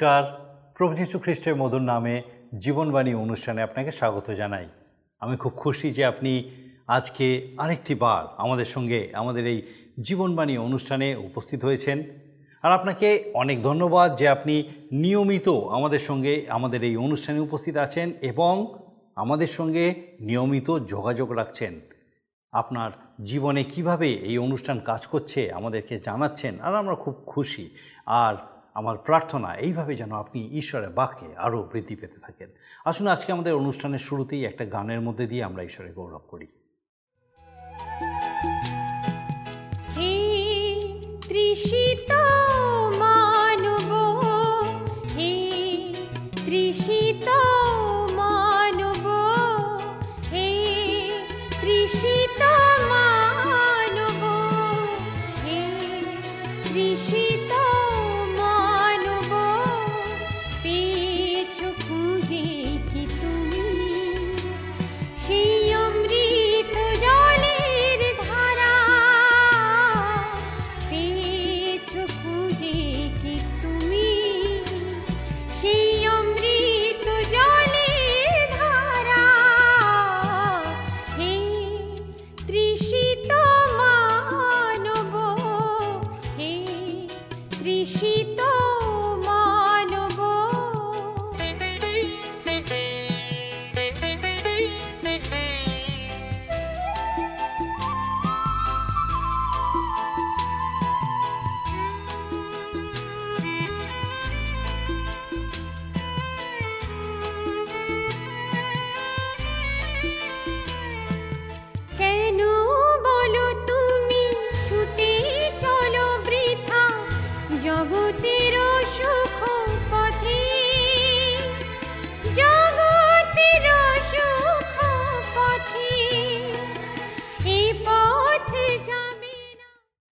নমস্কার। প্রভু যীশু খ্রিস্টের মধুর নামে জীবনবাণী অনুষ্ঠানে আপনাকে স্বাগত জানাই। আমি খুব খুশি যে আপনি আজকে আরেকটি বার আমাদের সঙ্গে আমাদের এই জীবনবাণী অনুষ্ঠানে উপস্থিত হয়েছেন। আর আপনাকে অনেক ধন্যবাদ যে আপনি নিয়মিত আমাদের সঙ্গে আমাদের এই অনুষ্ঠানে উপস্থিত আছেন এবং আমাদের সঙ্গে নিয়মিত যোগাযোগ রাখছেন। আপনার জীবনে কীভাবে এই অনুষ্ঠান কাজ করছে আমাদেরকে জানাচ্ছেন আর আমরা খুব খুশি। আর আমার প্রার্থনা এইভাবে যেন আপনি ঈশ্বরের বাক্যে আরও বৃদ্ধি পেতে থাকেন। আসুন আজকে আমাদের অনুষ্ঠানের শুরুতেই একটা গানের মধ্যে দিয়ে আমরা ঈশ্বরের গৌরব করি। তৃষিত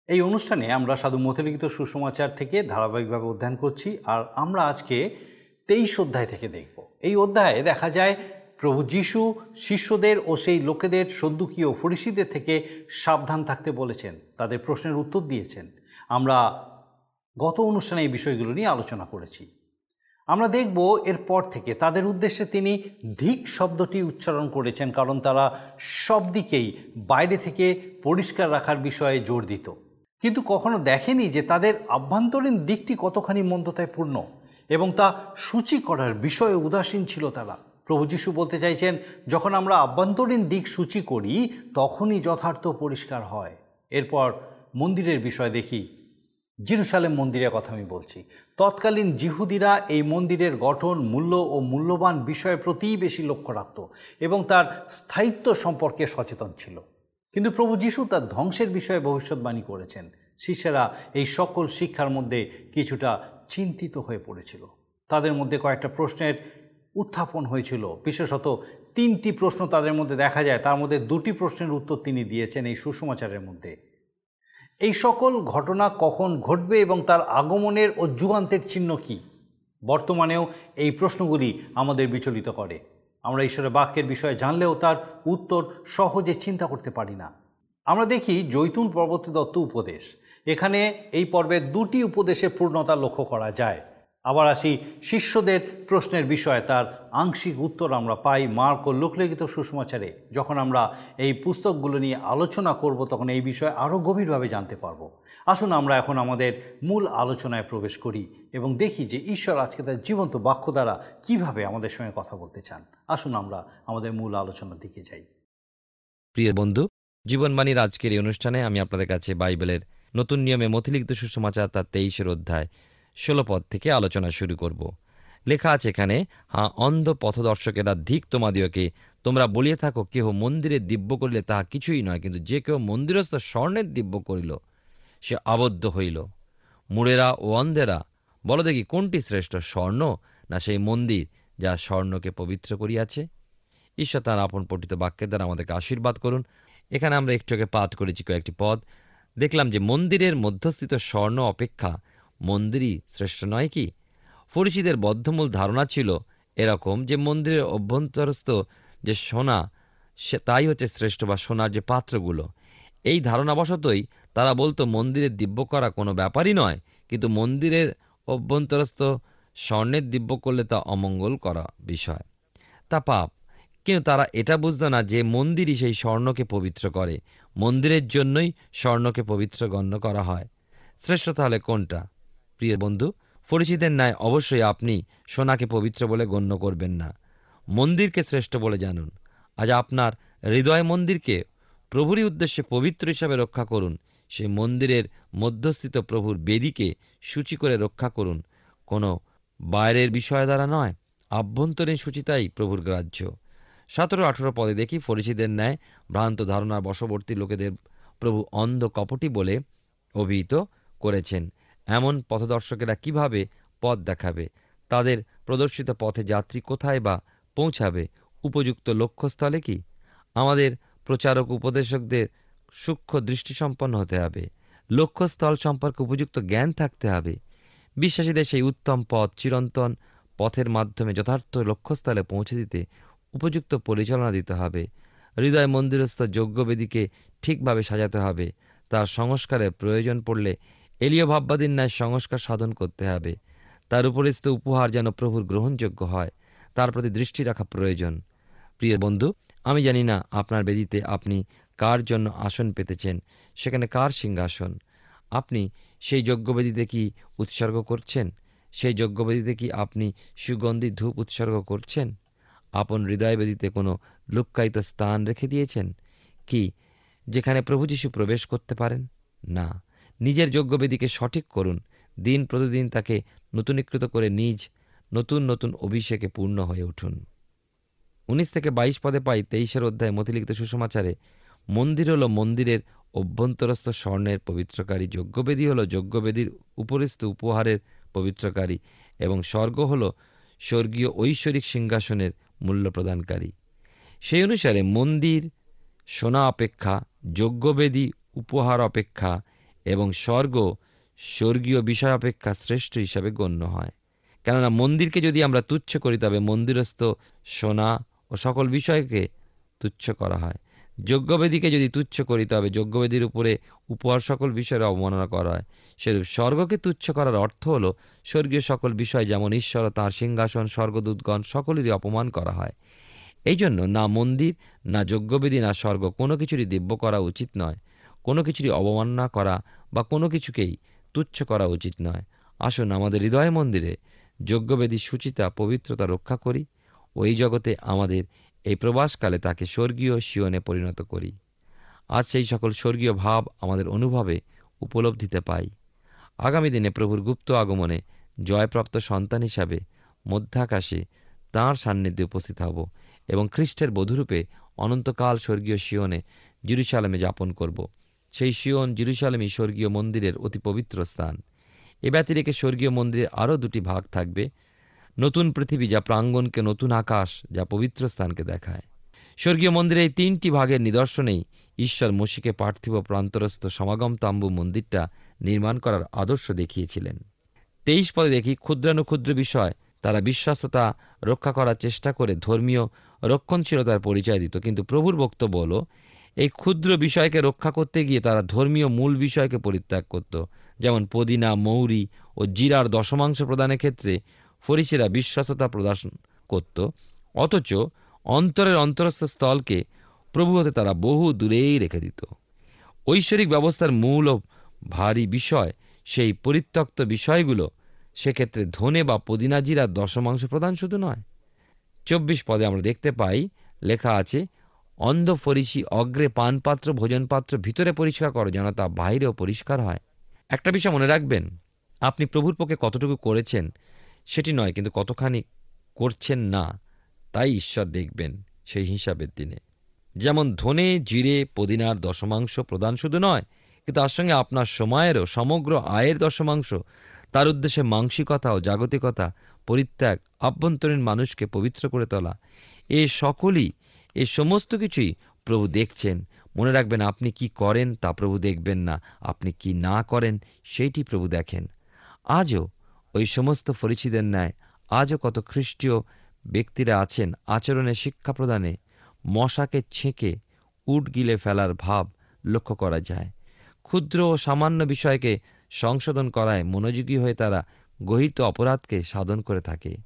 এই অনুষ্ঠানে আমরা সাধু মথলিখিত সুসমাচার থেকে ধারাবাহিকভাবে অধ্যয়ন করছি আর আমরা আজকে তেইশ অধ্যায় থেকে দেখব। এই অধ্যায়ে দেখা যায় প্রভু যিশু শিষ্যদের ও সেই লোকেদের সদ্যুকীয় ফরিসিদের থেকে সাবধান থাকতে বলেছেন, তাদের প্রশ্নের উত্তর দিয়েছেন। আমরা গত অনুষ্ঠানে এই বিষয়গুলো নিয়ে আলোচনা করেছি। আমরা দেখব এরপর থেকে তাদের উদ্দেশ্যে তিনি ধিক শব্দটি উচ্চারণ করেছেন, কারণ তারা সব দিকেই বাইরে থেকে পরিষ্কার রাখার বিষয়ে জোর দিত। কিন্তু কখনো দেখেনি যে তাদের আভ্যন্তরীণ দিকটি কতখানি মন্দতায় পূর্ণ এবং তা সূচি করার বিষয়ে উদাসীন ছিল তারা। প্রভু যিশু বলতে চাইছেন, যখন আমরা আভ্যন্তরীণ দিক সূচি করি, তখনই যথার্থ পরিষ্কার হয়। এরপর মন্দিরের বিষয় দেখি। জিরুসালেম মন্দিরের কথা আমি বলছি। তৎকালীন জিহুদিরা এই মন্দিরের গঠন, মূল্য ও মূল্যবান বিষয়ের প্রতিই বেশি লক্ষ্য রাখত এবং তার স্থায়িত্ব সম্পর্কে সচেতন ছিল। কিন্তু প্রভু যিশু তার ধ্বংসের বিষয়ে ভবিষ্যৎবাণী করেছেন। শিষ্যেরা এই সকল শিক্ষার মধ্যে কিছুটা চিন্তিত হয়ে পড়েছিল। তাদের মধ্যে কয়েকটা প্রশ্নের উত্থাপন হয়েছিল। বিশেষত তিনটি প্রশ্ন তাদের মধ্যে দেখা যায়। তার মধ্যে দুটি প্রশ্নের উত্তর তিনি দিয়েছেন এই সুসমাচারের মধ্যে। এই সকল ঘটনা কখন ঘটবে এবং তার আগমনের ও যুগান্তের চিহ্ন কী? বর্তমানেও এই প্রশ্নগুলি আমাদের বিচলিত করে। আমরা ঈশ্বরের বাক্যের বিষয়ে জানলেও তার উত্তর সহজে চিন্তা করতে পারি না। আমরা দেখি জৈতুন পর্বত দত্ত উপদেশ। এখানে এই পর্বে দুটি উপদেশের পূর্ণতা লক্ষ্য করা যায়। আবার আসি শিষ্যদের প্রশ্নের বিষয়ে। তার আংশিক উত্তর আমরা পাই মার্ক ও লোকলিখিত সুসমাচারে যখন আমরা এই পুস্তকগুলো নিয়ে আলোচনা করব, তখন এই বিষয়ে আরও গভীরভাবে জানতে পারব। আসুন আমরা এখন আমাদের মূল আলোচনায় প্রবেশ করি এবং দেখি যে ঈশ্বর আজকে তার জীবন্ত বাক্য দ্বারা কীভাবে আমাদের সঙ্গে কথা বলতে চান। আসুন আমরা আমাদের মূল আলোচনার দিকে যাই। প্রিয় বন্ধু, জীবনবাণীর আজকের এই অনুষ্ঠানে আমি আপনাদের কাছে বাইবেলের নতুন নিয়মে মথিলিখিত সুষমাচার তার তেইশের অধ্যায় ষোলো পদ থেকে আলোচনা শুরু করব। লেখা আছে এখানে, হা অন্ধ পথদর্শকেরা ধিক তোমাদিওকে, তোমরা বলিয়ে থাকো, কেহ মন্দিরে দিব্য করিলে তাহা কিছুই নয়, কিন্তু যে কেউ মন্দিরস্থ স্বর্ণের দিব্য করিল, সে আবদ্ধ হইল। মুড়েরা ও অন্ধেরা, বলো দেখি কোনটি শ্রেষ্ঠ, স্বর্ণ না সেই মন্দির যা স্বর্ণকে পবিত্র করিয়াছে? ঈশ্বর তার আপন পঠিত বাক্যের দ্বারা আমাদেরকে আশীর্বাদ করুন। এখানে আমরা একটুকে পাঠ করেছি কয়েকটি পদ। দেখলাম যে মন্দিরের মধ্যস্থিত স্বর্ণ অপেক্ষা মন্দিরই শ্রেষ্ঠ, নয় কি? ফরিসিদের বদ্ধমূল ধারণা ছিল এরকম যে মন্দিরের অভ্যন্তরস্থ যে সোনা, সে তাই হচ্ছে শ্রেষ্ঠ বা সোনার যে পাত্রগুলো। এই ধারণাবশতই তারা বলতো মন্দিরের দিব্য করা কোনো ব্যাপারই নয়, কিন্তু মন্দিরের অভ্যন্তরস্থ স্বর্ণের দিব্য করলে তা অমঙ্গল করা বিষয়। তা পাপ, কিন্তু তারা এটা বুঝতো না যে মন্দিরই সেই স্বর্ণকে পবিত্র করে। মন্দিরের জন্যই স্বর্ণকে পবিত্র গণ্য করা হয়। শ্রেষ্ঠ তাহলে কোনটা? প্রিয় বন্ধু ফরিচিদের ন্যায় অবশ্যই আপনি সোনাকে পবিত্র বলে গণ্য করবেন না। মন্দিরকে শ্রেষ্ঠ বলে জানুন। আজ আপনার হৃদয় মন্দিরকে প্রভুরই উদ্দেশ্যে পবিত্র হিসাবে রক্ষা করুন। সেই মন্দিরের মধ্যস্থিত প্রভুর বেদিকে সূচি করে রক্ষা করুন। কোনো বাইরের বিষয় দ্বারা নয়, আভ্যন্তরীণ সূচিতাই প্রভুর গ্রাহ্য। সতেরো আঠেরো পদে দেখি ফরিসিদের ন্যায় ভ্রান্ত ধারণা বশবর্তী লোকেদের প্রভু অন্ধ কপটি বলে অভিহিত করেছেন। এমন পথদর্শকেরা কীভাবে পথ দেখাবে? তাদের প্রদর্শিত পথে যাত্রী কোথায় বা পৌঁছাবে? উপযুক্ত লক্ষ্যস্থলে কি? আমাদের প্রচারক উপদেশকদের সূক্ষ্ম দৃষ্টিসম্পন্ন হতে হবে। লক্ষ্যস্থল সম্পর্কে উপযুক্ত জ্ঞান থাকতে হবে। বিশ্বাসীদের সেই উত্তম পথ চিরন্তন পথের মাধ্যমে যথার্থ লক্ষ্যস্থলে পৌঁছে দিতে উপযুক্ত পরিচালনা দিতে হবে। হৃদয় মন্দিরস্থ যজ্ঞবেদীকে ঠিকভাবে সাজাতে হবে। তার সংস্কারের প্রয়োজন পড়লে এলীয় ভাববাদীর ন্যায় সংস্কার সাধন করতে হবে। তার উপরিস্থ উপহার যেন প্রভুর গ্রহণযোগ্য হয়, তার প্রতি দৃষ্টি রাখা প্রয়োজন। প্রিয় বন্ধু, আমি জানি না আপনার বেদিতে আপনি কার জন্য আসন পেতেছেন, সেখানে কার সিংহাসন? আপনি সেই যজ্ঞবেদীতে কি উৎসর্গ করছেন? সেই যজ্ঞবেদীতে কি আপনি সুগন্ধি ধূপ উৎসর্গ করছেন? আপন হৃদয়বেদীতে কোনো লুক্কায়িত স্থান রেখে দিয়েছেন? কি, যেখানে প্রভু যীশু প্রবেশ করতে পারেন? না। নিজের যজ্ঞবেদীকে সঠিক করুন। দিন প্রতিদিন তাকে নতুনীকৃত করে নিজ নতুন নতুন অভিষেকে পূর্ণ হয়ে উঠুন। উনিশ থেকে বাইশ পদে পাই তেইশের অধ্যায় মতিলিখিত সুসমাচারে মন্দির হল মন্দিরের অভ্যন্তরস্থ স্বর্ণের পবিত্রকারী যজ্ঞবেদী হল যজ্ঞবেদীর উপরিস্থ উপহারের পবিত্রকারী এবং স্বর্গ হল স্বর্গীয় ঐশ্বরিক সিংহাসনের মূল্য প্রদানকারী। সেই অনুসারে মন্দির, সোনা অপেক্ষা, যজ্ঞবেদী উপহার অপেক্ষা এবং স্বর্গ স্বর্গীয় বিষয় অপেক্ষা শ্রেষ্ঠ হিসাবে গণ্য হয়। কেননা মন্দিরকে যদি আমরা তুচ্ছ করি, তবে মন্দিরস্থ সোনা ও সকল বিষয়কে তুচ্ছ করা হয়। যজ্ঞবেদীকে যদি তুচ্ছ করি, তবে যজ্ঞবেদীর উপরে উপহার সকল বিষয়ের অবমাননা করা হয়। সেরূপ স্বর্গকে তুচ্ছ করার অর্থ হল, স্বর্গীয় সকল বিষয় যেমন ঈশ্বর তাঁর সিংহাসন, স্বর্গদূতগণ, সকলেরই অপমান করা হয়। এই জন্য না মন্দির, না যজ্ঞবেদী, না স্বর্গ কোনো কিছুরই দিব্য করা উচিত নয়। কোনো কিছুরই অবমাননা করা বা কোনো কিছুকেই তুচ্ছ করা উচিত নয়। আসুন আমাদের হৃদয় মন্দিরে যজ্ঞবেদী সুচিতা পবিত্রতা রক্ষা করি। ও এই জগতে আমাদের এই প্রবাসকালে তাকে স্বর্গীয় শিয়নে পরিণত করি। আজ সেই সকল স্বর্গীয় ভাব আমাদের অনুভবে উপলব্ধিতে পাই। আগামী দিনে প্রভুর গুপ্ত আগমনে জয়প্রাপ্ত সন্তান হিসাবে মধ্যাকাশে তাঁর সান্নিধ্যে উপস্থিত হব এবং খ্রিস্টের বধূরূপে অনন্তকাল স্বর্গীয় শিয়নে জিরুসালামে যাপন করব। সেই শিয়ন জিরুসালামই স্বর্গীয় মন্দিরের অতি পবিত্র স্থান। এ ব্যতিরেকে স্বর্গীয় মন্দিরে আরও দুটি ভাগ থাকবে, নতুন পৃথিবী যা প্রাঙ্গণকে নতুন আকাশ, যা পবিত্র স্থানকে দেখায়। স্বর্গীয় মন্দিরে এই তিনটি ভাগের নিদর্শনেই ঈশ্বর মসিকে পার্থিব প্রান্তরস্থ সমাগম তাম্বু মন্দিরটা নির্মাণ করার আদর্শ দেখিয়েছিলেন। তেইশ পদে দেখি ক্ষুদ্রানুক্ষুদ্র বিষয়, তারা বিশ্বস্ততা রক্ষা করার চেষ্টা করে ধর্মীয় রক্ষণশীলতার পরিচয় দিত, কিন্তু প্রভুর বক্তব্য হলো এই ক্ষুদ্র বিষয়কে রক্ষা করতে গিয়ে তারা ধর্মীয় মূল বিষয়কে পরিত্যাগ করত। যেমন পদিনা, মৌরি ও জিরার দশমাংশ প্রদানের ক্ষেত্রে ফরিসিরা বিশ্বস্ততা প্রদর্শন করত। অথচ অন্তরের অন্তরস্থ স্থলকে প্রভু হতে তারা বহু দূরেই রেখে দিত। ঐশ্বরিক ব্যবস্থার মূল ও ভারী বিষয় সেই পরিত্যক্ত বিষয়গুলো। সেক্ষেত্রে ধনে বা পদিনা জিরার দশমাংশ প্রদান শুধু নয়। চব্বিশ পদে আমরা দেখতে পাই, লেখা আছে অন্ধ ফরিসি অগ্রে পানপাত্র, ভোজনপাত্র ভিতরে পরিষ্কার করো যেন তা বাইরেও পরিষ্কার হয়। একটা বিষয় মনে রাখবেন, আপনি প্রভুর পক্ষে কতটুকু করেছেন সেটি নয়, কিন্তু কতখানি করছেন না, তাই ঈশ্বর দেখবেন সেই হিসাবের দিনে। যেমন ধনে, জিরে, পদিনার দশমাংশ প্রদান শুধু নয়, কিন্তু তার সঙ্গে আপনার সময়েরও সমগ্র আয়ের দশমাংশ, তার উদ্দেশ্যে মাংসিকতা ও জাগতিকতা, পরিত্যাগ, আভ্যন্তরীণ মানুষকে পবিত্র করে তোলা, এ সকলই এ সমস্ত কিছুই প্রভু দেখছেন। মনে রাখবেন, আপনি কি করেন তা প্রভু দেখবেন না, আপনি কি না করেন সেইটি প্রভু দেখেন। আজও ওই সমস্ত পরিচিতের ন্যায়, আজও কত খ্রিস্টীয় ব্যক্তিরা আছেন আচরণে শিক্ষা প্রদানে মশাকে ছেঁকে উট গিলে ফেলার ভাব লক্ষ্য করা যায়। ক্ষুদ্র ও সামান্য বিষয়কে সংশোধন করায় মনোযোগী হয়ে তারা গহিত অপরাধকে সাধন করে থাকে।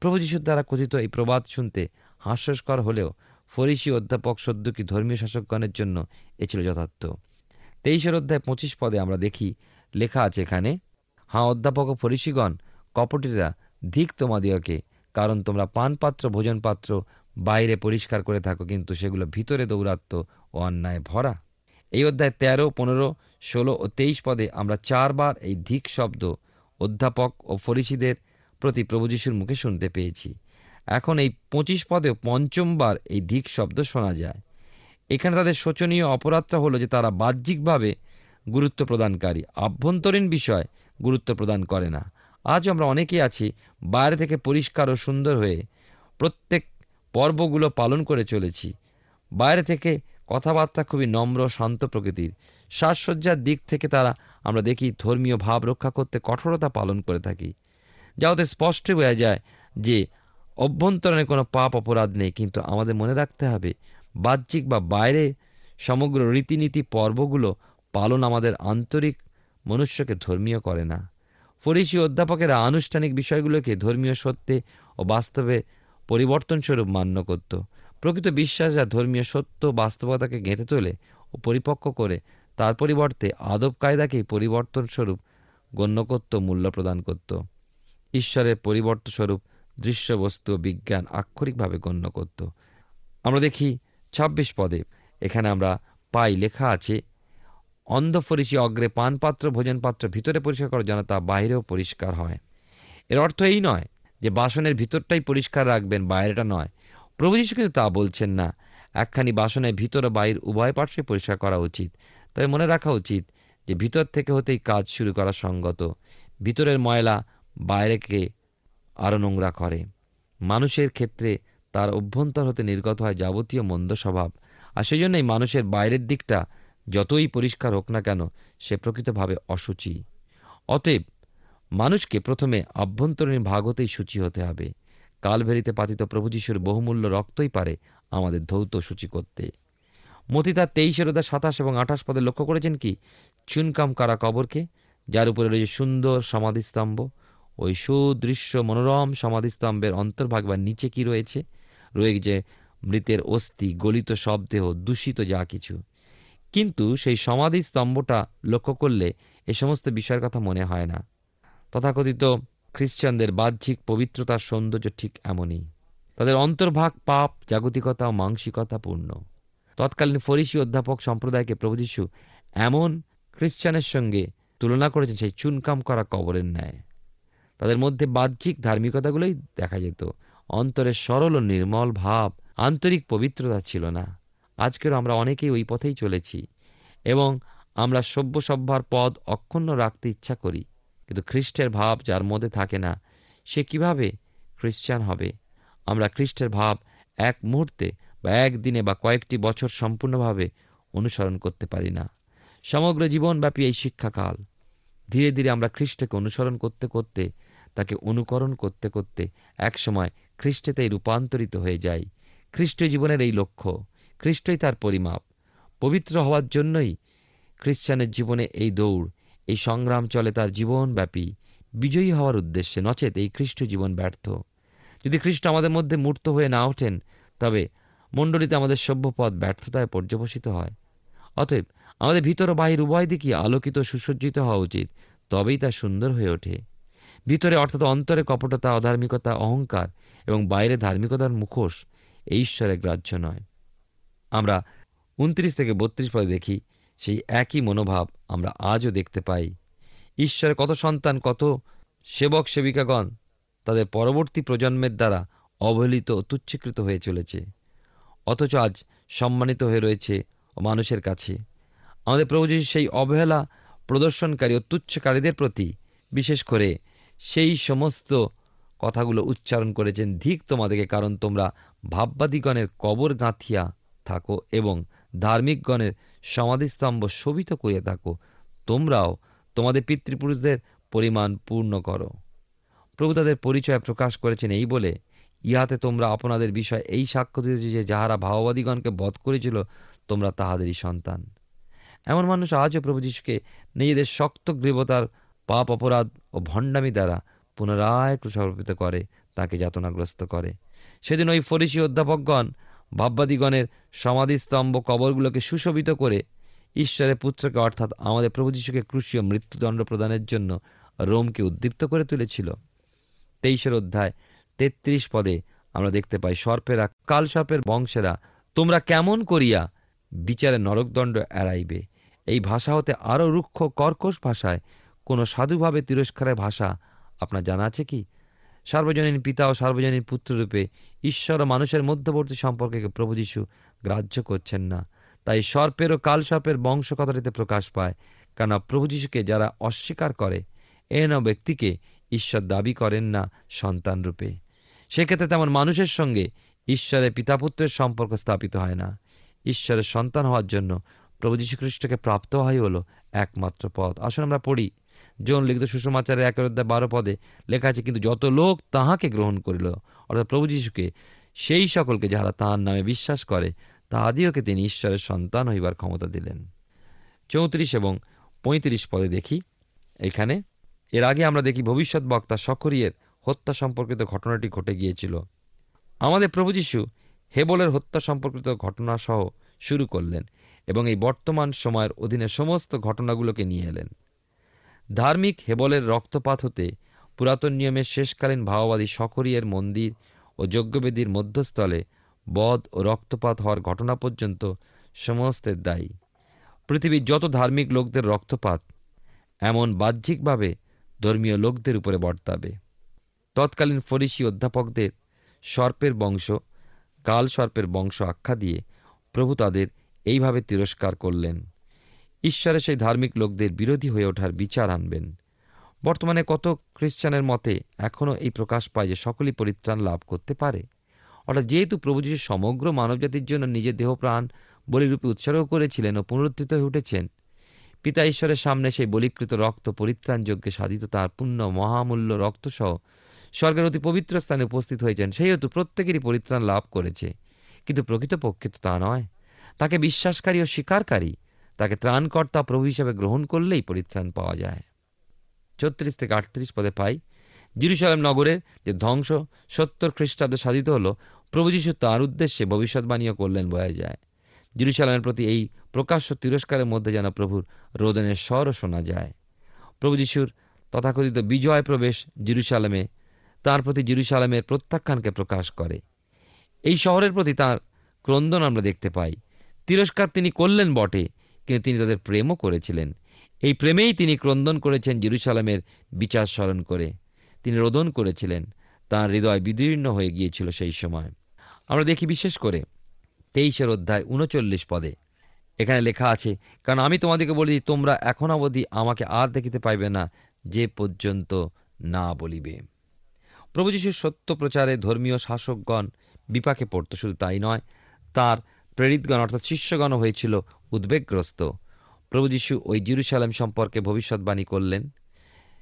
প্রভু যিশুর দ্বারা কথিত এই প্রবাদ শুনতে হাস্যস্কর হলেও ফরিসি অধ্যাপক সদ্যকি ধর্মীয় শাসকগণের জন্য এ ছিল যথার্থ। তেইশের অধ্যায় পঁচিশ পদে আমরা দেখি, লেখা আছে এখানে, হাঁ, অধ্যাপক ও ফরিসিগণ, কপটিরা ধিক তোমাদিওকে কারণ তোমরা পানপাত্র, ভোজনপাত্র বাইরে পরিষ্কার করে থাকো, কিন্তু সেগুলো ভিতরে দৌরাত্ম ও অন্যায় ভরা। এই অধ্যায় তেরো, পনেরো, ষোলো ও তেইশ পদে আমরা চারবার এই ধিক শব্দ অধ্যাপক ও ফরিসিদের প্রতি প্রভু যিশুর মুখে শুনতে পেয়েছি। এখন এই পঁচিশ পদেও পঞ্চমবার এই ধিক শব্দ শোনা যায়। এখানে তাদের শোচনীয় অপরাধটা হলো যে তারা বাহ্যিকভাবে গুরুত্ব প্রদানকারী। আভ্যন্তরীণ বিষয় গুরুত্ব প্রদান করে না। আজ আমরা অনেকেই আছি বাইরে থেকে পরিষ্কার ও সুন্দর হয়ে প্রত্যেক পর্বগুলো পালন করে চলেছি। বাইরে থেকে কথাবার্তা খুবই নম্র, শান্ত প্রকৃতির। সাজসজ্জার দিক থেকে তারা, আমরা দেখি, ধর্মীয় ভাব রক্ষা করতে কঠোরতা পালন করে থাকি। যা ওদের স্পষ্ট বোঝা যায় যে অভ্যন্তরণে কোনো পাপ অপরাধ নেই, কিন্তু আমাদের মনে রাখতে হবে, বাহ্যিক বা বাইরে সমগ্র রীতিনীতি পর্বগুলো পালন আমাদের আন্তরিক মনুষ্যকে ধর্মীয় করে না। ফরিসি অধ্যাপকেরা আনুষ্ঠানিক বিষয়গুলোকে ধর্মীয় সত্যে ও বাস্তবে পরিবর্তনস্বরূপ মান্য করত। প্রকৃত বিশ্বাস যা ধর্মীয় সত্য বাস্তবতাকে গেঁথে তোলে ও পরিপক্ক করে, তার পরিবর্তে আদব কায়দাকেই পরিবর্তনস্বরূপ গণ্য করত, মূল্য প্রদান করত। ঈশ্বরের পরিবর্তস্বরূপ দৃশ্যবস্তু বিজ্ঞান আক্ষরিকভাবে গণ্য করত। আমরা দেখি ছাব্বিশ পদে, এখানে আমরা পাই লেখা আছে, অন্ধ ফরিসি অগ্রে পানপাত্র, ভোজনপাত্র ভিতরে পরিষ্কার করার জন্য তা বাইরেও পরিষ্কার হয়। এর অর্থ এই নয় যে বাসনের ভিতরটাই পরিষ্কার রাখবেন, বাইরেটা নয়। প্রভু কিন্তু তা বলছেন না। একখানি বাসনের ভিতর ও বাইর উভয় পার্শ্বে পরিষ্কার করা উচিত। তবে মনে রাখা উচিত যে ভিতর থেকে হতেই কাজ শুরু করা সঙ্গত। ভিতরের ময়লা বাইরেকে আরও নোংরা করে। মানুষের ক্ষেত্রে তার অভ্যন্তর হতে নির্গত হয় যাবতীয় মন্দ স্বভাব। আর সেই জন্যই মানুষের বাইরের দিকটা যতই পরিষ্কার হোক না কেন সে প্রকৃতভাবে অসুচি। অতএব মানুষকে প্রথমে আভ্যন্তরীণ ভাগ হতেই সূচি হতে হবে। কালভেরিতে পাতিত প্রভু যিশুর বহুমূল্য রক্তই পারে আমাদের ধৌত সূচি করতে। মতি তার তেইশের ওদা সাতাশ এবং আঠাশ পদে লক্ষ্য করেছেন কি? চুনকাম কারা কবরকে, যার উপরে রয়েছে সুন্দর সমাধিস্তম্ভ ওই সুদৃশ্য মনোরম সমাধিস্তম্ভের অন্তর্ভাগ বা নিচে কি রয়েছে? রয়েছে মৃতের অস্থি, গলিত শবদেহ দূষিত যা কিছু। কিন্তু সেই সমাধি স্তম্ভটা লক্ষ্য করলে এ সমস্ত বিষয়ের কথা মনে হয় না। তথাকথিত খ্রিস্টানদের বাহ্যিক পবিত্রতার সৌন্দর্য ঠিক এমনই। তাদের অন্তর্ভাগ পাপ, জাগতিকতা ও মাংসিকতা পূর্ণ তৎকালীন ফরিসি অধ্যাপক সম্প্রদায়কে প্রভু যীশু এমন খ্রিস্টানের সঙ্গে তুলনা করেছেন সেই চুনকাম করা কবরের ন্যায়। তাদের মধ্যে বাহ্যিক ধার্মিকতাগুলোই দেখা যেত। অন্তরের সরল ও নির্মল ভাব, আন্তরিক পবিত্রতা ছিল না। আজকেরও আমরা অনেকেই ওই পথেই চলেছি এবং আমরা সভ্য সভ্যার পদ অক্ষুণ্ণ রাখতে ইচ্ছা করি। কিন্তু খ্রিস্টের ভাব যার মধ্যে থাকে না, সে কীভাবে খ্রিস্টান হবে? আমরা খ্রিস্টের ভাব এক মুহূর্তে বা একদিনে বা কয়েকটি বছর সম্পূর্ণভাবে অনুসরণ করতে পারি না। সমগ্র জীবনব্যাপী এই শিক্ষাকাল। ধীরে ধীরে আমরা খ্রিস্টকে অনুসরণ করতে করতে তাকে অনুকরণ করতে করতে একসময় খ্রিস্টেতেই রূপান্তরিত হয়ে যাই খ্রিস্ট জীবনের এই লক্ষ্য, খ্রিস্টই তার পরিমাপ। পবিত্র হওয়ার জন্যই খ্রিস্টানের জীবনে এই দৌড়, এই সংগ্রাম চলে তার জীবনব্যাপী। বিজয়ী হওয়ার উদ্দেশ্যে নচেত এই খ্রিস্ট জীবন ব্যর্থ। যদি খ্রিস্ট আমাদের মধ্যে মূর্ত হয়ে না ওঠেন, তবে মণ্ডলীতে আমাদের সভ্যপদ ব্যর্থতায় পর্যবসিত হয়। অতএব আমাদের ভিতর বাহির উভয় দিকই আলোকিত সুসজ্জিত হওয়া উচিত, তবেই তা সুন্দর হয়ে ওঠে। ভিতরে অর্থাৎ অন্তরে কপটতা, অধার্মিকতা, অহংকার এবং বাইরে ধার্মিকতার মুখোশ এই ঈশ্বরের গ্রাহ্য নয়। আমরা উনত্রিশ থেকে বত্রিশ পদে দেখি, সেই একই মনোভাব আমরা আজও দেখতে পাই। ঈশ্বরের কত সন্তান, কত সেবক সেবিকাগণ তাদের পরবর্তী প্রজন্মের দ্বারা অবহেলিত তুচ্ছীকৃত হয়ে চলেছে। অথচ আজ সম্মানিত হয়ে রয়েছে মানুষের কাছে। আমাদের প্রভু সেই অবহেলা প্রদর্শনকারী ও তুচ্ছকারীদের প্রতি বিশেষ করে সেই সমস্ত কথাগুলো উচ্চারণ করেছেন ধিক তোমাদেরকে, কারণ তোমরা ভাববাদীগণের কবর গাঁথিয়া থাকো এবং ধার্মিকগণের সমাধিস্তম্ভ শোভিত করিয়া থাকো। তোমরাও তোমাদের পিতৃপুরুষদের পরিমাণ পূর্ণ করো। প্রভু তাদের পরিচয় প্রকাশ করেছেন এই বলে, ইহাতে তোমরা আপনাদের বিষয় এই সাক্ষ্য দিতেছ যে যাহারা ভাওবাদীগণকে বধ করেছিল, তোমরা তাহাদেরই সন্তান। এমন মানুষ আজও প্রভু যীশুকে নিজেদের শক্ত গ্রীবতার পাপ অপরাধ ও ভণ্ডামি দ্বারা পুনরায় ক্রুশারোপিত করে, তাকে যাতনাগ্রস্ত করে। সেদিন ওই ফরিসি অধ্যাপকগণ ভাববাদীগণের সমাধিস্তম্ভ কবরগুলোকে সুশোভিত করে ঈশ্বরের পুত্রকে, অর্থাৎ আমাদের প্রভু যীশুকে ক্রুশীয় মৃত্যুদণ্ড প্রদানের জন্য রোমকে উদ্দীপ্ত করে তুলেছিল। তেইশের অধ্যায়, তেত্রিশ পদে আমরা দেখতে পাই, সর্পেরা কাল সর্পের বংশেরা, তোমরা কেমন করিয়া বিচারে নরকদণ্ড এড়াইবে? এই ভাষা হতে আরও রুক্ষ, কর্কশ ভাষায় কোনো সাধুভাবে তিরস্কারের ভাষা আপনার জানা আছে কি? সার্বজনীন পিতা ও সার্বজনীন পুত্ররূপে ঈশ্বর ও মানুষের মধ্যবর্তী সম্পর্কে প্রভু যীশু গ্রাহ্য করছেন না। তাই সর্পের ও কাল সর্পের বংশ কথাটিতে প্রকাশ পায়, কেননা প্রভু যীশুকে যারা অস্বীকার করে, এন ব্যক্তিকে ঈশ্বর দাবি করেন না সন্তান রূপে। সেক্ষেত্রে তেমন মানুষের সঙ্গে ঈশ্বরের পিতাপুত্রের সম্পর্ক স্থাপিত হয় না। ঈশ্বরের সন্তান হওয়ার জন্য প্রভু যীশুখ্রিস্টকে প্রাপ্ত হয় হলো একমাত্র পথ। আসুন আমরা পড়ি জন লিখিত সুষমাচারের একের অধ্যায় বারো পদে লেখা আছে, কিন্তু যত লোক তাহাকে গ্রহণ করিল, অর্থাৎ প্রভু যীশুকে, সেই সকলকে যাহারা তাহার নামে বিশ্বাস করে তাহাদিওকে তিনি ঈশ্বরের সন্তান হইবার ক্ষমতা দিলেন। চৌত্রিশ এবং পঁয়ত্রিশ পদে দেখি, এখানে, এর আগে আমরা দেখি ভবিষ্যৎ বক্তা সকরিয়ের হত্যা সম্পর্কিত ঘটনাটি ঘটে গিয়েছিল। আমাদের প্রভু যীশু হেবলের হত্যা সম্পর্কিত ঘটনা সহ শুরু করলেন এবং এই বর্তমান সময়ের অধীনে সমস্ত ঘটনাগুলোকে নিয়ে এলেন। ধার্মিক হেবলের রক্তপাত হতে পুরাতন নিয়মের শেষকালীন ভাওবাদী সকরিয়ের মন্দির ও যজ্ঞবেদীর মধ্যস্থলে বধ ও রক্তপাত হওয়ার ঘটনা পর্যন্ত সমস্তের দায়ী। পৃথিবীর যত ধার্মিক লোকদের রক্তপাত, এমন বাহ্যিকভাবে ধর্মীয় লোকদের উপরে বর্তাবে। তৎকালীন ফরিসি অধ্যাপকদের সর্পের বংশ কাল সর্পের বংশ আখ্যা দিয়ে প্রভু তাদের এইভাবে তিরস্কার করলেন। ঈশ্বরের সেই ধার্মিক লোকদের বিরোধী হয়ে ওঠার বিচার আনবেন। বর্তমানে কত খ্রিস্টানের মতে এখনও এই প্রকাশ পায় যে সকলেই পরিত্রাণ লাভ করতে পারে? অর্থাৎ যেহেতু প্রভুজীশু সমগ্র মানবজাতির জন্য নিজের দেহপ্রাণ বলিরূপে উৎসর্গ করেছিলেন ও পুনরুত্থিত হয়ে উঠেছেন, পিতা ঈশ্বরের সামনে সেই বলিকৃত রক্ত পরিত্রাণযোগ্যে সাধিত তার পুণ্য মহামূল্য রক্তসহ স্বর্গের অতি পবিত্র স্থানে উপস্থিত হয়েছেন, সেই হেতু প্রত্যেকেরই পরিত্রাণ লাভ করেছে। কিন্তু প্রকৃতপক্ষে তো তা নয়। তাকে বিশ্বাসকারী ও স্বীকারকারী তাকে ত্রাণকর্তা প্রভু হিসাবে গ্রহণ করলেই পরিত্রাণ পাওয়া যায়। ছত্রিশ থেকে আটত্রিশ পদে পাই। জিরুসালাম নগরের যে ধ্বংস সত্তর খ্রিস্টাব্দে সাধিত হলো, প্রভু যীশু তাঁর উদ্দেশ্যে ভবিষ্যৎবাণীও করলেন বোঝা যায়। জিরুসালামের প্রতি এই প্রকাশ্য তিরস্কারের মধ্যে যেন প্রভুর রোদনের স্বরও শোনা যায়। প্রভু যিশুর তথাকথিত বিজয় প্রবেশ জিরুসালামে, তার প্রতি জিরুসালামের প্রত্যাখ্যানকে প্রকাশ করে। এই শহরের প্রতি তার ক্রন্দন আমরা দেখতে পাই। তিরস্কার তিনি করলেন বটে। কিন্তু তিনি তাদের প্রেমও করেছিলেন। এই প্রেমেই তিনি ক্রন্দন করেছেন জিরুসালামের বিচার স্মরণ করে। তিনি রোদন করেছিলেন, তাঁর হৃদয় বিদীর্ণ হয়ে গিয়েছিল সেই সময়। আমরা দেখি বিশেষ করে তেইশের অধ্যায় উনচল্লিশ পদে। এখানে লেখা আছে, কারণ আমি তোমাদেরকে বলি তোমরা এখন অবধি আমাকে আর দেখিতে পাইবে না, যে পর্যন্ত না বলিবে। প্রভু যিশুর সত্য প্রচারে ধর্মীয় শাসকগণ বিপাকে পড়ত, শুধু তাই নয়, তার প্রেরিতগণ অর্থাৎ শিষ্যগণ হয়েছিল উদ্বেগগ্রস্ত। প্রভু যিশু ওই জিরুসালাম সম্পর্কে ভবিষ্যৎবাণী করলেন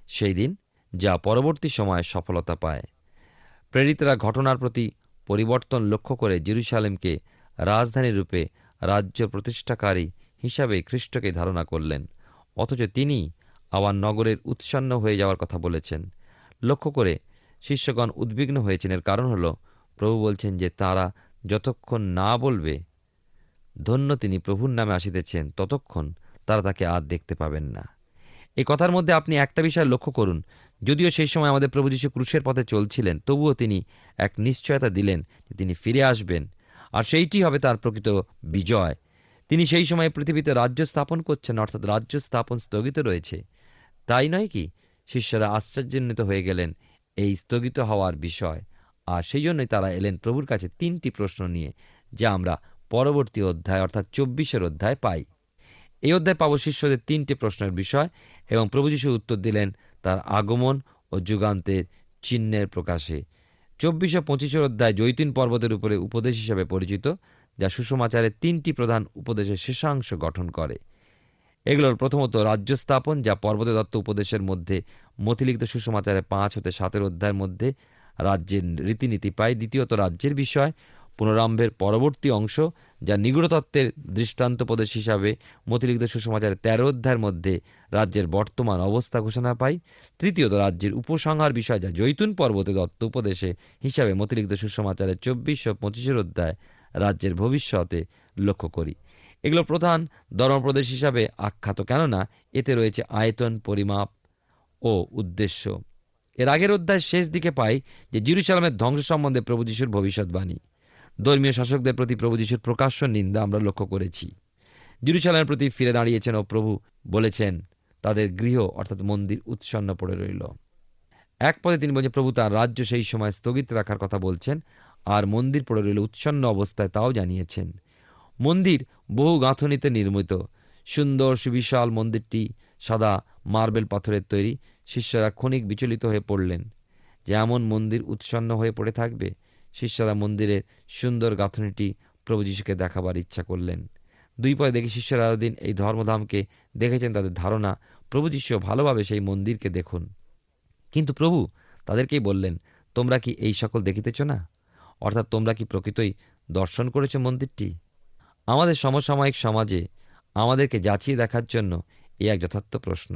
সেই দিন, যা পরবর্তী সময়ে সফলতা পায়। প্রেরিতরা ঘটনার প্রতি পরিবর্তন লক্ষ্য করে জেরুসালেমকে রাজধানী রূপে রাজ্য প্রতিষ্ঠাকারী হিসাবে খ্রিস্টকে ধারণা করলেন। অথচ তিনি আবার নগরের উৎসন্ন হয়ে যাওয়ার কথা বলেছেন। লক্ষ্য করে শিষ্যগণ উদ্বিগ্ন হয়েছেন। এর কারণ হল, প্রভু বলছেন যে তারা যতক্ষণ না বলবে ধন্য তিনি প্রভুর নামে আসিতেছেন, ততক্ষণ তারা তাকে আর দেখতে পাবেন না। এই কথার মধ্যে আপনি একটা বিষয় লক্ষ্য করুন, যদিও সেই সময় আমাদের প্রভু যীশু ক্রুশের পথে চলছিলেন, তবুও তিনি এক নিশ্চয়তা দিলেন যে তিনি ফিরে আসবেন, আর সেইটি হবে তার প্রকৃত বিজয়। তিনি সেই সময় পৃথিবীতে রাজ্য স্থাপন করছেন, অর্থাৎ রাজ্য স্থাপন স্থগিত রয়েছে। তাই নয় কি? শিষ্যরা আশ্চর্যান্বিত হয়ে গেলেন, এই স্থগিত হওয়ার বিষয়। আর সেই জন্যই তারা এলেন প্রভুর কাছে তিনটি প্রশ্ন নিয়ে, যা আমরা পরবর্তী অধ্যায়, অর্থাৎ চব্বিশের অধ্যায় পাই। এই অধ্যায় পাব শিষ্যদের তিনটি প্রশ্নের বিষয় এবং প্রভু যিশু উত্তর দিলেন, তার আগমন ও যুগান্তের চিহ্নের প্রকাশে। চব্বিশ ও পঁচিশের অধ্যায় জৈতিন পর্বতের উপরে উপদেশ হিসাবে পরিচিত, যা সুষমাচারের তিনটি প্রধান উপদেশের শেষাংশ গঠন করে। এগুলোর প্রথমত রাজ্য স্থাপন, যা পর্বত দত্ত উপদেশের মধ্যে মতিলিখিত সুষমাচারে পাঁচ হতে সাতের অধ্যায়ের মধ্যে রাজ্যের রীতিনীতি পায়। দ্বিতীয়ত রাজ্যের বিষয় পুনরাম্ভের পরবর্তী অংশ, যা নিগূঢ় তত্ত্বের দৃষ্টান্তপদেশ হিসাবে মতিলিখিত সুসমাচারের তেরো অধ্যায়ের মধ্যে রাজ্যের বর্তমান অবস্থা ঘোষণা পায়। তৃতীয়ত, রাজ্যের উপসংহার বিষয়, যা জৈতুন পর্বতে দত্ত উপদেশে হিসাবে মতিলিখিত সুসমাচারের চব্বিশ ও পঁচিশের অধ্যায় রাজ্যের ভবিষ্যতে লক্ষ্য করি। এগুলো প্রধান ধর্মপ্রদেশ হিসাবে আখ্যাত, কেননা এতে রয়েছে আয়তন, পরিমাপ ও উদ্দেশ্য। এর আগের অধ্যায় শেষ দিকে পাই যে, জিরুসালামের ধ্বংস সম্বন্ধে প্রভু যিশুর ভবিষ্যৎবাণী। ধর্মীয় শাসকদের প্রতি প্রভু যিশুর প্রকাশ্য নিন্দা আমরা লক্ষ্য করেছি। জিরুসালামের প্রতি ফিরে দাঁড়িয়েছেন ও প্রভু বলেছেন, তাদের গৃহ অর্থাৎ মন্দির উৎসন্ন পড়ে রইল। এক পদে তিনি বলছেন, প্রভু তার রাজ্য সেই সময় স্থগিত রাখার কথা বলছেন আর মন্দির পড়ে রইল উৎসন্ন অবস্থায় তাও জানিয়েছেন। মন্দির বহু গাঁথনিতে নির্মিত। সুন্দর সুবিশাল মন্দিরটি সাদা মার্বেল পাথরের তৈরি। শিষ্যরা ক্ষণিক বিচলিত হয়ে পড়লেন। যে এমন মন্দির উৎসন্ন হয়ে পড়ে থাকবে শিষ্যরা মন্দিরের সুন্দর গাঁথনিটি প্রভু যিশুকে দেখাবার ইচ্ছা করলেন। দুই পরে দেখি শিষ্যরা দিন এই ধর্মধামকে দেখেছেন, তাদের ধারণা, প্রভু যিশু ভালোভাবে সেই মন্দিরকে দেখুন। কিন্তু প্রভু তাদেরকেই বললেন, তোমরা কি এই সকল দেখিতেছ না? অর্থাৎ তোমরা কি প্রকৃতই দর্শন করেছ মন্দিরটি? আমাদের সমসাময়িক সমাজে আমাদেরকে যাচিয়ে দেখার জন্য এই এক যথার্থ প্রশ্ন।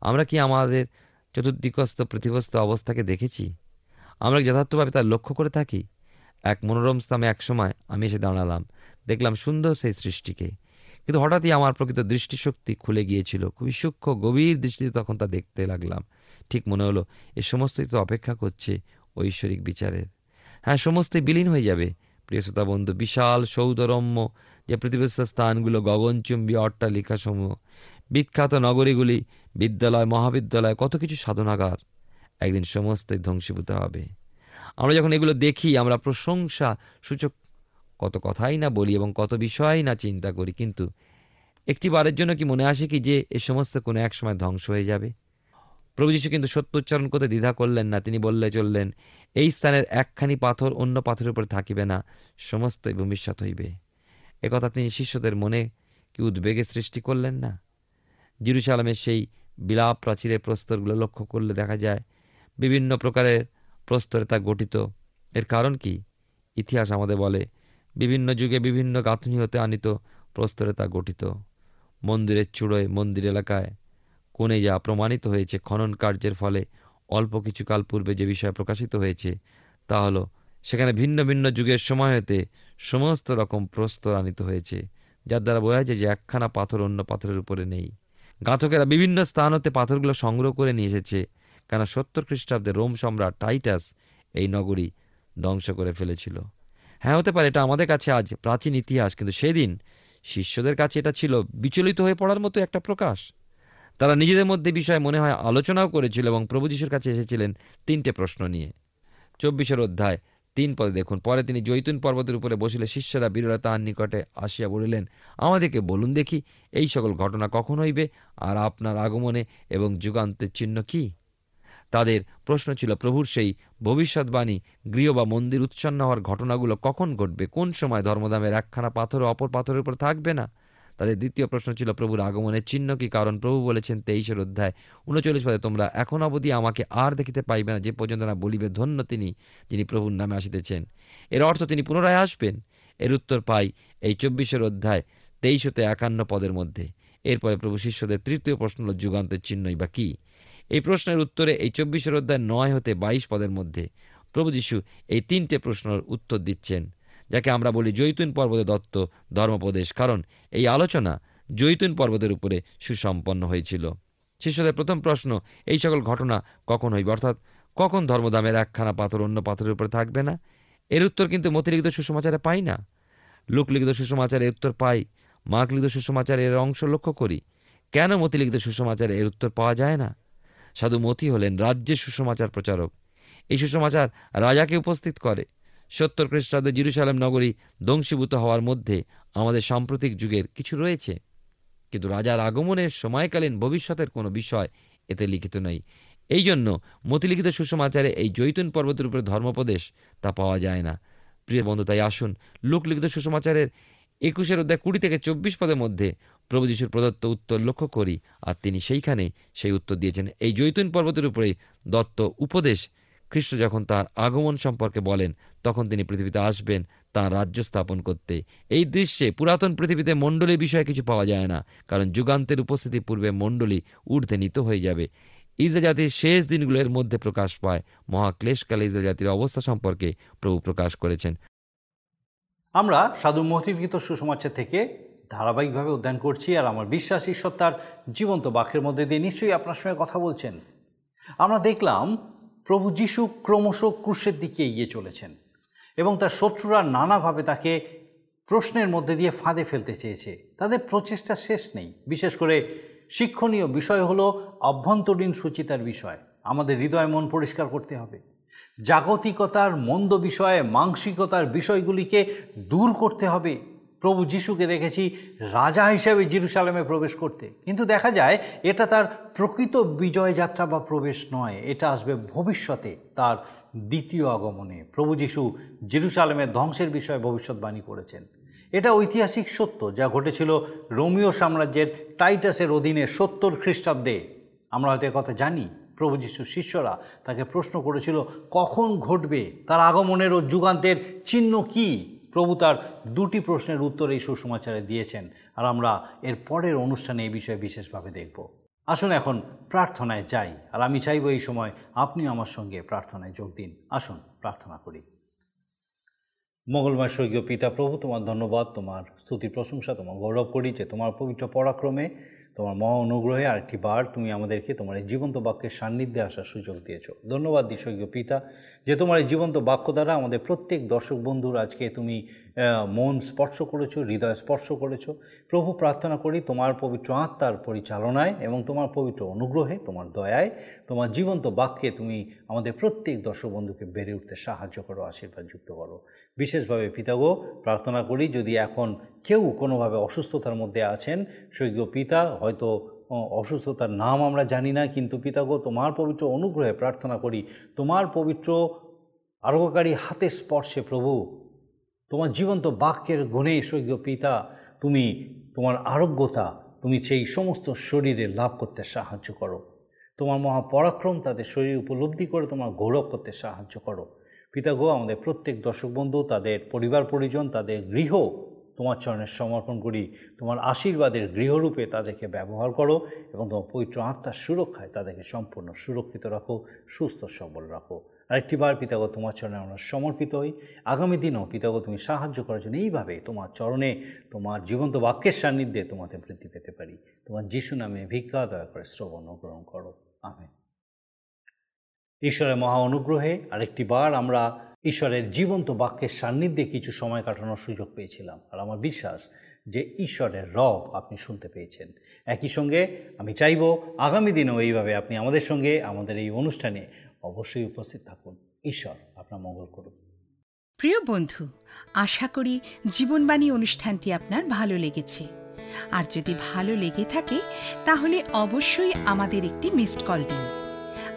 আমরা কি আমাদের চতুর্দিকস্থ পৃথিবস্থ অবস্থাকে দেখেছি? আমরা যথার্থভাবে তার লক্ষ্য করে থাকি? এক মনোরম স্থানে এক সময় আমি এসে দাঁড়ালাম। দেখলাম সুন্দর সেই সৃষ্টিকে। কিন্তু হঠাৎই আমার প্রকৃত দৃষ্টিশক্তি খুলে গিয়েছিল। খুবই সূক্ষ্ম, গভীর দৃষ্টিতে তখন তা দেখতে লাগলাম। ঠিক মনে হলো, এ সমস্তই তো অপেক্ষা করছে ঐশ্বরিক বিচারের। হ্যাঁ সমস্তই বিলীন হয়ে যাবে। প্রিয় শ্রোতা বন্ধু, বিশাল সৌদরম্য যে পৃথিবীস্থ স্থানগুলো, গগনচুম্বী অট্টালিকাসমূহ, বিখ্যাত নগরীগুলি, বিদ্যালয়, মহাবিদ্যালয়, কত কিছু সাধনাগার। একদিন সমস্তই ধ্বংসীভূত হবে। আমরা যখন এগুলো দেখি, আমরা প্রশংসা সূচক কত কথাই না বলি এবং কত বিষয়ই না চিন্তা করি, কিন্তু একটি বারের জন্য কি মনে আসে কি যে এ সমস্ত কোনো এক সময় ধ্বংস হয়ে যাবে? প্রভু যীশু কিন্তু সত্য উচ্চারণ করতে দ্বিধা করলেন না। তিনি বললে চললেন, এই স্থানের একখানি পাথর অন্য পাথরের উপরে থাকিবে না, সমস্তই ভূমিষ্যৎ হইবে। একথা তিনি শিষ্যদের মনে কি উদ্বেগের সৃষ্টি করলেন না? জিরুসালামের সেই বিলাপ প্রাচীরের প্রস্তরগুলো লক্ষ্য করলে দেখা যায় বিভিন্ন প্রকারের প্রস্তরে তা গঠিত। এর কারণ কি? ইতিহাস আমাদের বলে, বিভিন্ন যুগে বিভিন্ন গাঁথনি হতে আনিত প্রস্তরে তা গঠিত। মন্দিরের চূড়োয়, মন্দির এলাকায়, কোণে যা প্রমাণিত হয়েছে খনন কার্যের ফলে অল্প কিছুকাল পূর্বে যে বিষয় প্রকাশিত হয়েছে, তা হলো, সেখানে ভিন্ন ভিন্ন যুগের সময় হতে সমস্ত রকম প্রস্তর আনিত হয়েছে, যার দ্বারা বোঝা যায় যে একখানা পাথর অন্য পাথরের উপরে নেই। গাঁথকেরা বিভিন্ন স্থান হতে পাথরগুলো সংগ্রহ করে নিয়ে এসেছে কেন সত্তর খ্রিস্টাব্দে রোম সম্রাট টাইটাস এই নগরী ধ্বংস করে ফেলেছিল। হ্যাঁ হতে পারে, এটা আমাদের কাছে আজ প্রাচীন ইতিহাস, কিন্তু সেদিন শিষ্যদের কাছে এটা ছিল বিচলিত হয়ে পড়ার মতো একটা প্রকাশ। তারা নিজেদের মধ্যে বিষয়ে মনে হয় আলোচনাও করেছিল এবং প্রভু যিশুর কাছে এসেছিলেন তিনটে প্রশ্ন নিয়ে। চব্বিশের অধ্যায়, তিন পদে দেখুন, পরে তিনি জৈতুন পর্বতের উপরে বসিলে শিষ্যরা বীররা তাহার নিকটে আসিয়া বলিলেন, আমাদেরকে বলুন দেখি, এই সকল ঘটনা কখন হইবে, আর আপনার আগমনে এবং যুগান্তের চিহ্ন কি তাদের প্রশ্ন ছিল, প্রভুর সেই ভবিষ্যৎবাণী গৃহ বা মন্দির উৎসন্ন হওয়ার ঘটনাগুলো কখন ঘটবে? কোন সময় ধর্মদামের একখানা পাথর অপর পাথরের উপর থাকবে না? তাদের দ্বিতীয় প্রশ্ন ছিল, প্রভুর আগমনের চিহ্ন কি? কারণ প্রভু বলেছেন তেইশের অধ্যায় উনচল্লিশ পদে, তোমরা এখন অবধি আমাকে আর দেখিতে পাইবে না, যে পর্যন্ত না বলিবে ধন্য তিনি, যিনি প্রভুর নামে আসিতেছেন। এর অর্থ, তিনি পুনরায় আসবেন? এর উত্তর পাই এই চব্বিশের অধ্যায় তেইশ হতে একান্ন পদের মধ্যে। এরপরে প্রভু শিষ্যদের তৃতীয় প্রশ্ন হল, যুগান্তের চিহ্নই বা কী? এই প্রশ্নের উত্তরে এই চব্বিশের অধ্যায় নয় হতে বাইশ পদের মধ্যে। প্রভু যিশু এই তিনটে প্রশ্নের উত্তর দিচ্ছেন, যাকে আমরা বলি জৈতুন পর্বতে দত্ত ধর্মপ্রদেশ কারণ এই আলোচনা জৈতুন পর্বতের উপরে সুসম্পন্ন হয়েছিল। শিষ্যদের প্রথম প্রশ্ন, এই সকল ঘটনা কখন হইবে? অর্থাৎ কখন ধর্মদামের একখানা পাথর অন্য পাথরের উপরে থাকবে না? এর উত্তর কিন্তু মতিলিখিত সুসমাচারে পাই না। লোকলিখিত সুসমাচারে উত্তর পাই মার্ক লিখিত সুসমাচারে এর অংশ লক্ষ্য করি। কেন মতিলিখিত সুসমাচারে এর উত্তর পাওয়া যায় না? সাধু মতি হলেন রাজ্যের সুসমাচার প্রচারক। এই সুসমাচার রাজাকে উপস্থিত করে। সত্তর খ্রিস্টাব্দে জিরুসালেম নগরী ধ্বংসীভূত হওয়ার মধ্যে আমাদের সাম্প্রতিক যুগের কিছু রয়েছে। কিন্তু রাজার আগমনের সময়কালীন ভবিষ্যতের কোনো বিষয় এতে লিখিত নেই। এই জন্য মতিলিখিত সুসমাচারে এই জৈতুন পর্বতের উপরে ধর্মোপদেশ তা পাওয়া যায় না। প্রিয় বন্ধু, তাই আসুন লোকলিখিত সুসমাচারের একুশের অধ্যায় কুড়ি থেকে চব্বিশ পদের মধ্যে প্রভু যিশুর প্রদত্ত উত্তর লক্ষ্য করি, আর তিনি সেইখানে সেই উত্তর দিয়েছেন। এই জৈতুন পর্বতের উপরে দত্ত উপদেশ, খ্রিস্ট যখন তার আগমন সম্পর্কে বলেন, তখন তিনি পৃথিবীতে আসবেন, তাঁর রাজ্য স্থাপন করতে। এই দৃশ্যে পুরাতন পৃথিবীতে মণ্ডলীর বিষয়ে কিছু পাওয়া যায় না, কারণ যুগান্তের উপস্থিতি পূর্বে মণ্ডলী ঊর্ধ্বে নিত হয়ে যাবে। ইসরায়েল জাতির শেষ দিনগুলোর মধ্যে প্রকাশ পায় মহাক্লেশকালে ইসরায়েল জাতির অবস্থা সম্পর্কে প্রভু প্রকাশ করেছেন। আমরা সাধু মতির্গীত সুসমাচার থেকে ধারাবাহিকভাবে অধ্যয়ন করছি আর আমার বিশ্বাস ঈশ্বর তার জীবন্ত বাক্যের মধ্যে দিয়ে নিশ্চয়ই আপনার সঙ্গে কথা বলছেন। আমরা দেখলাম প্রভু যিশু ক্রমশ ক্রুশের দিকে এগিয়ে চলেছেন এবং তার শত্রুরা নানাভাবে তাকে প্রশ্নের মধ্যে দিয়ে ফাঁদে ফেলতে চেয়েছে। তাদের প্রচেষ্টা শেষ নেই। বিশেষ করে শিক্ষণীয় বিষয় হলো অভ্যন্তরীণ সুচিতার বিষয়। আমাদের হৃদয় মন পরিষ্কার করতে হবে। জাগতিকতার মন্দ বিষয়ে মাংসিকতার বিষয়গুলিকে দূর করতে হবে। প্রভু যিশুকে দেখেছি রাজা হিসেবে জিরুসালামে প্রবেশ করতে। কিন্তু দেখা যায়, এটা তার প্রকৃত বিজয় যাত্রা বা প্রবেশ নয়, এটা আসবে ভবিষ্যতে, তার দ্বিতীয় আগমনে। প্রভু যিশু জিরুসালামের ধ্বংসের বিষয়ে ভবিষ্যৎবাণী করেছেন। এটা ঐতিহাসিক সত্য, যা ঘটেছিল রোমিও সাম্রাজ্যের টাইটাসের অধীনে সত্তর খ্রিস্টাব্দে। আমরা হয়তো কথা জানি প্রভু যিশুর শিষ্যরা তাকে প্রশ্ন করেছিল, কখন ঘটবে? তার আগমনের ও যুগান্তের চিহ্ন কি? প্রভু তার দুটি প্রশ্নের উত্তর এই সুসমাচারে দিয়েছেন। আর আমরা এর পরের অনুষ্ঠানে এই বিষয়ে বিশেষভাবে দেখব। আসুন এখন প্রার্থনায় যাই। আর আমি চাইব এই সময় আপনিও আমার সঙ্গে প্রার্থনায় যোগ দিন। আসুন, প্রার্থনা করি। মঙ্গলময় স্বর্গীয় পিতা প্রভু, তোমার ধন্যবাদ, তোমার স্তুতি প্রশংসা, তোমার গৌরব করি যে তোমার পবিত্র পরাক্রমে তোমার মহা অনুগ্রহে আরেকটি বার তুমি আমাদেরকে তোমার এই জীবন্ত বাক্যের সান্নিধ্যে আসার সুযোগ দিয়েছ। ধন্যবাদ স্বর্গীয় পিতা, যে তোমার এই জীবন্ত বাক্য দ্বারা আমাদের প্রত্যেক দর্শক বন্ধুর আজকে তুমি মন স্পর্শ করেছ, হৃদয় স্পর্শ করেছ। প্রভু প্রার্থনা করি তোমার পবিত্র আত্মার পরিচালনায় এবং তোমার পবিত্র অনুগ্রহে, তোমার দয়ায়, তোমার জীবন্ত বাক্যে তুমি আমাদের প্রত্যেক দর্শক বন্ধুকে বেড়ে উঠতে সাহায্য করো আশীর্বাদ যুক্ত করো। বিশেষভাবে পিতাগো প্রার্থনা করি যদি এখন কেউ কোনোভাবে অসুস্থতার মধ্যে আছেন স্বর্গীয় পিতা, হয়তো অসুস্থতার নাম আমরা জানি না, কিন্তু পিতাগো, তোমার পবিত্র অনুগ্রহে প্রার্থনা করি, তোমার পবিত্র আরোগ্যকারী হাতে স্পর্শে প্রভু, তোমার জীবন্ত বাক্যের গুণে স্বর্গীয় পিতা, তুমি তোমার আরোগ্যতা, তুমি সেই সমস্ত শরীরে লাভ করতে সাহায্য করো। তোমার মহাপরাক্রম তাদের শরীর উপলব্ধি করে তোমার গৌরব করতে সাহায্য করো। পিতা গো আমাদের প্রত্যেক দর্শক বন্ধু, তাদের পরিবার পরিজন, তাদের গৃহ তোমার চরণে সমর্পণ করি, তোমার আশীর্বাদের গৃহরূপে তাদেরকে ব্যবহার করো এবং তোমার পবিত্র আত্মার সুরক্ষায় তাদেরকে সম্পূর্ণ সুরক্ষিত রাখো, সুস্থ সবল রাখো। আরেকটিবার পিতাগো, তোমার চরণে আমরা সমর্পিত হই। আগামী দিনেও পিতাগো, তুমি সাহায্য করার জন্য এইভাবে তোমার চরণে, তোমার জীবন্ত বাক্যের সান্নিধ্যে তোমাদের বৃদ্ধি পেতে পারি। তোমার যিশু নামে ভিক্ষা, দয়া করে শ্রবণ গ্রহণ করো। আমি ঈশ্বরের মহা অনুগ্রহে আরেকটি বার আমরা ঈশ্বরের জীবন্ত বাক্যের সান্নিধ্যে কিছু সময় কাটানোর সুযোগ পেয়েছিলাম। আর আমার বিশ্বাস যে ঈশ্বরের রব আপনি শুনতে পেয়েছেন। একই সঙ্গে আমি চাইব আগামী দিনেও এইভাবে আপনি আমাদের সঙ্গে আমাদের এই অনুষ্ঠানে অবশ্যই উপস্থিত থাকুন। ঈশ্বর আপনার মঙ্গল করুন প্রিয় বন্ধু, আশা করি জীবনবাণী অনুষ্ঠানটি আপনার ভালো লেগেছে। আর যদি ভালো লেগে থাকে, তাহলে অবশ্যই আমাদের একটি মিসড কল দিন।